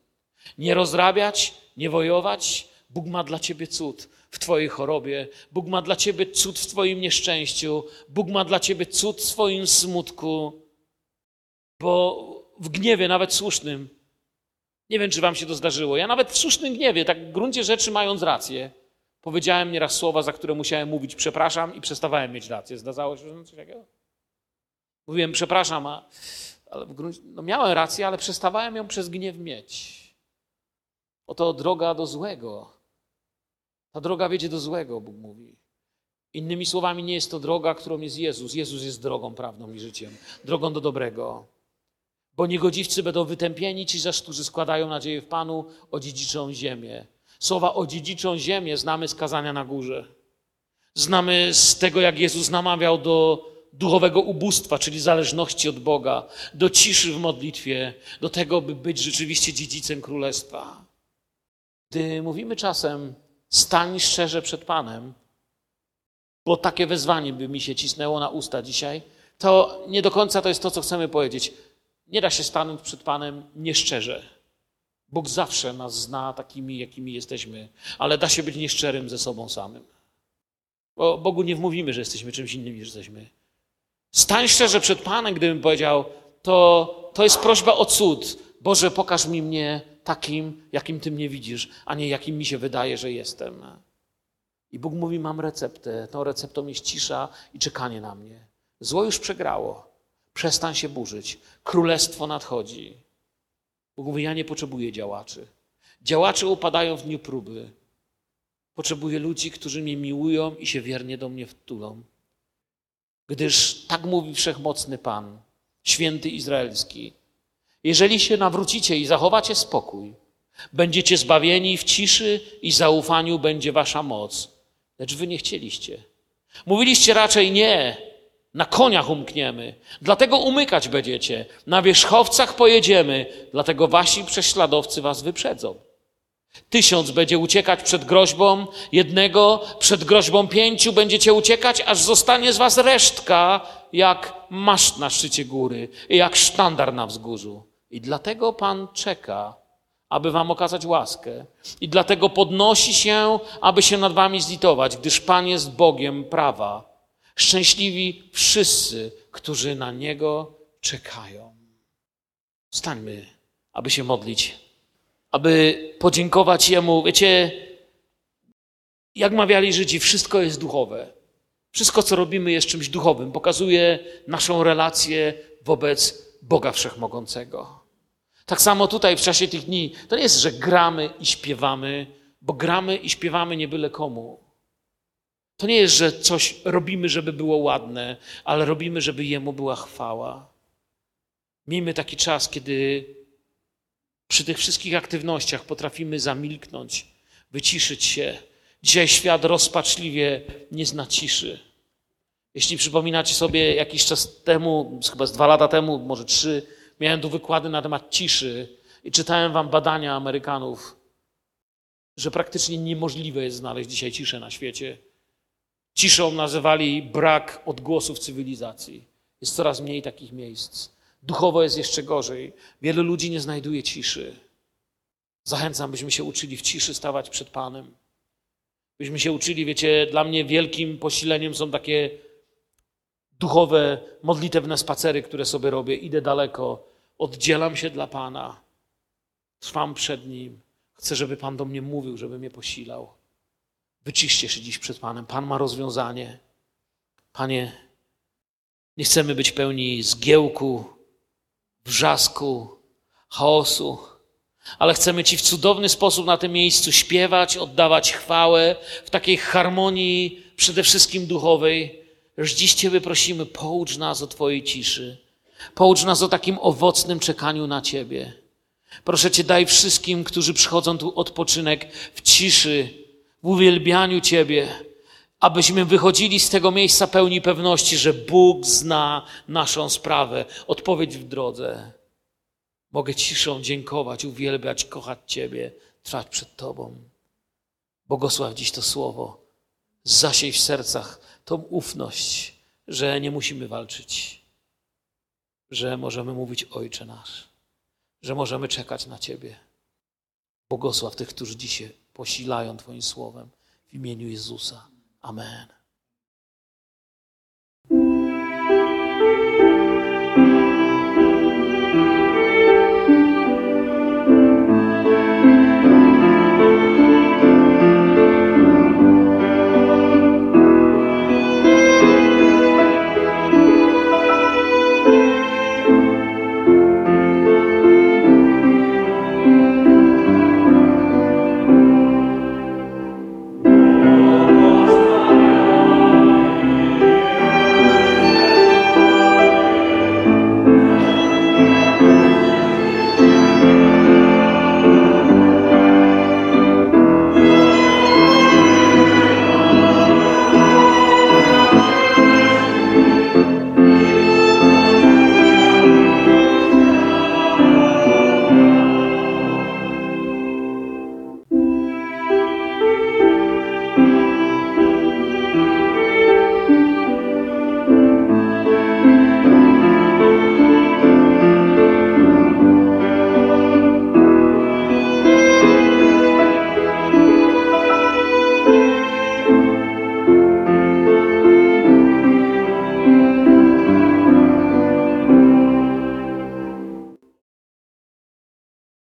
nie rozrabiać, nie wojować. Bóg ma dla ciebie cud w Twojej chorobie, Bóg ma dla ciebie cud w Twoim nieszczęściu, Bóg ma dla ciebie cud w swoim smutku, bo w gniewie, nawet słusznym, nie wiem, czy Wam się to zdarzyło. Ja nawet w słusznym gniewie, tak w gruncie rzeczy mając rację, powiedziałem nieraz słowa, za które musiałem mówić przepraszam i przestawałem mieć rację. Zdarzało się coś takiego? Mówiłem przepraszam, a, ale w gruncie, no miałem rację, ale przestawałem ją przez gniew mieć. Oto droga do złego. Ta droga wiedzie do złego, Bóg mówi. Innymi słowami, nie jest to droga, którą jest Jezus. Jezus jest drogą, prawdą i życiem. Drogą do dobrego. Bo niegodziwcy będą wytępieni, ci zaś, którzy składają nadzieję w Panu, odziedziczą ziemię. Słowa odziedziczą ziemię znamy z kazania na górze. Znamy z tego, jak Jezus namawiał do duchowego ubóstwa, czyli zależności od Boga, do ciszy w modlitwie, do tego, by być rzeczywiście dziedzicem królestwa. Gdy mówimy czasem, stań szczerze przed Panem, bo takie wezwanie by mi się cisnęło na usta dzisiaj, to nie do końca to jest to, co chcemy powiedzieć. Nie da się stanąć przed Panem nieszczerze. Bóg zawsze nas zna takimi, jakimi jesteśmy, ale da się być nieszczerym ze sobą samym. Bo Bogu nie wmówimy, że jesteśmy czymś innym niż jesteśmy. Stań szczerze przed Panem, gdybym powiedział, to, to jest prośba o cud. Boże, pokaż mi mnie takim, jakim Ty mnie widzisz, a nie jakim mi się wydaje, że jestem. I Bóg mówi, mam receptę. Tą receptą jest cisza i czekanie na mnie. Zło już przegrało. Przestań się burzyć. Królestwo nadchodzi. Bóg mówi, ja nie potrzebuję działaczy. Działacze upadają w dniu próby. Potrzebuję ludzi, którzy mnie miłują i się wiernie do mnie wtulą. Gdyż tak mówi wszechmocny Pan, święty izraelski. Jeżeli się nawrócicie i zachowacie spokój, będziecie zbawieni w ciszy i zaufaniu będzie wasza moc. Lecz wy nie chcieliście. Mówiliście raczej nie, na koniach umkniemy, dlatego umykać będziecie, na wierzchowcach pojedziemy, dlatego wasi prześladowcy was wyprzedzą. Tysiąc będzie uciekać przed groźbą jednego, przed groźbą pięciu będziecie uciekać, aż zostanie z was resztka, jak maszt na szczycie góry i jak sztandar na wzgórzu. I dlatego Pan czeka, aby wam okazać łaskę. I dlatego podnosi się, aby się nad wami zlitować, gdyż Pan jest Bogiem prawa. Szczęśliwi wszyscy, którzy na Niego czekają. Stańmy, aby się modlić, aby podziękować Jemu. Wiecie, jak mawiali Żydzi, wszystko jest duchowe. Wszystko, co robimy, jest czymś duchowym. Pokazuje naszą relację wobec Boga Wszechmogącego. Tak samo tutaj w czasie tych dni, to nie jest, że gramy i śpiewamy, bo gramy i śpiewamy nie byle komu. To nie jest, że coś robimy, żeby było ładne, ale robimy, żeby Jemu była chwała. Miejmy taki czas, kiedy przy tych wszystkich aktywnościach potrafimy zamilknąć, wyciszyć się. Dzisiaj świat rozpaczliwie nie zna ciszy. Jeśli przypominacie sobie jakiś czas temu, chyba z dwa lata temu, może trzy, miałem tu wykłady na temat ciszy i czytałem wam badania Amerykanów, że praktycznie niemożliwe jest znaleźć dzisiaj ciszę na świecie. Ciszą nazywali brak odgłosów cywilizacji. Jest coraz mniej takich miejsc. Duchowo jest jeszcze gorzej. Wielu ludzi nie znajduje ciszy. Zachęcam, byśmy się uczyli w ciszy stawać przed Panem. Byśmy się uczyli, wiecie, dla mnie wielkim posileniem są takie duchowe, modlitewne spacery, które sobie robię. Idę daleko, oddzielam się dla Pana, trwam przed Nim. Chcę, żeby Pan do mnie mówił, żeby mnie posilał. Wyciście się dziś przed Panem. Pan ma rozwiązanie. Panie, nie chcemy być pełni zgiełku, wrzasku, chaosu, ale chcemy Ci w cudowny sposób na tym miejscu śpiewać, oddawać chwałę w takiej harmonii przede wszystkim duchowej, Lecz dziś Ciebie prosimy, poucz nas o Twojej ciszy. Poucz nas o takim owocnym czekaniu na Ciebie. Proszę Cię, daj wszystkim, którzy przychodzą tu odpoczynek w ciszy, w uwielbianiu Ciebie, abyśmy wychodzili z tego miejsca pełni pewności, że Bóg zna naszą sprawę, odpowiedź w drodze. Mogę ciszą dziękować, uwielbiać, kochać Ciebie, trwać przed Tobą. Błogosław dziś to słowo. Zasiej w sercach tą ufność, że nie musimy walczyć, że możemy mówić Ojcze nasz, że możemy czekać na Ciebie. Błogosław tych, którzy dzisiaj posilają Twoim słowem w imieniu Jezusa. Amen.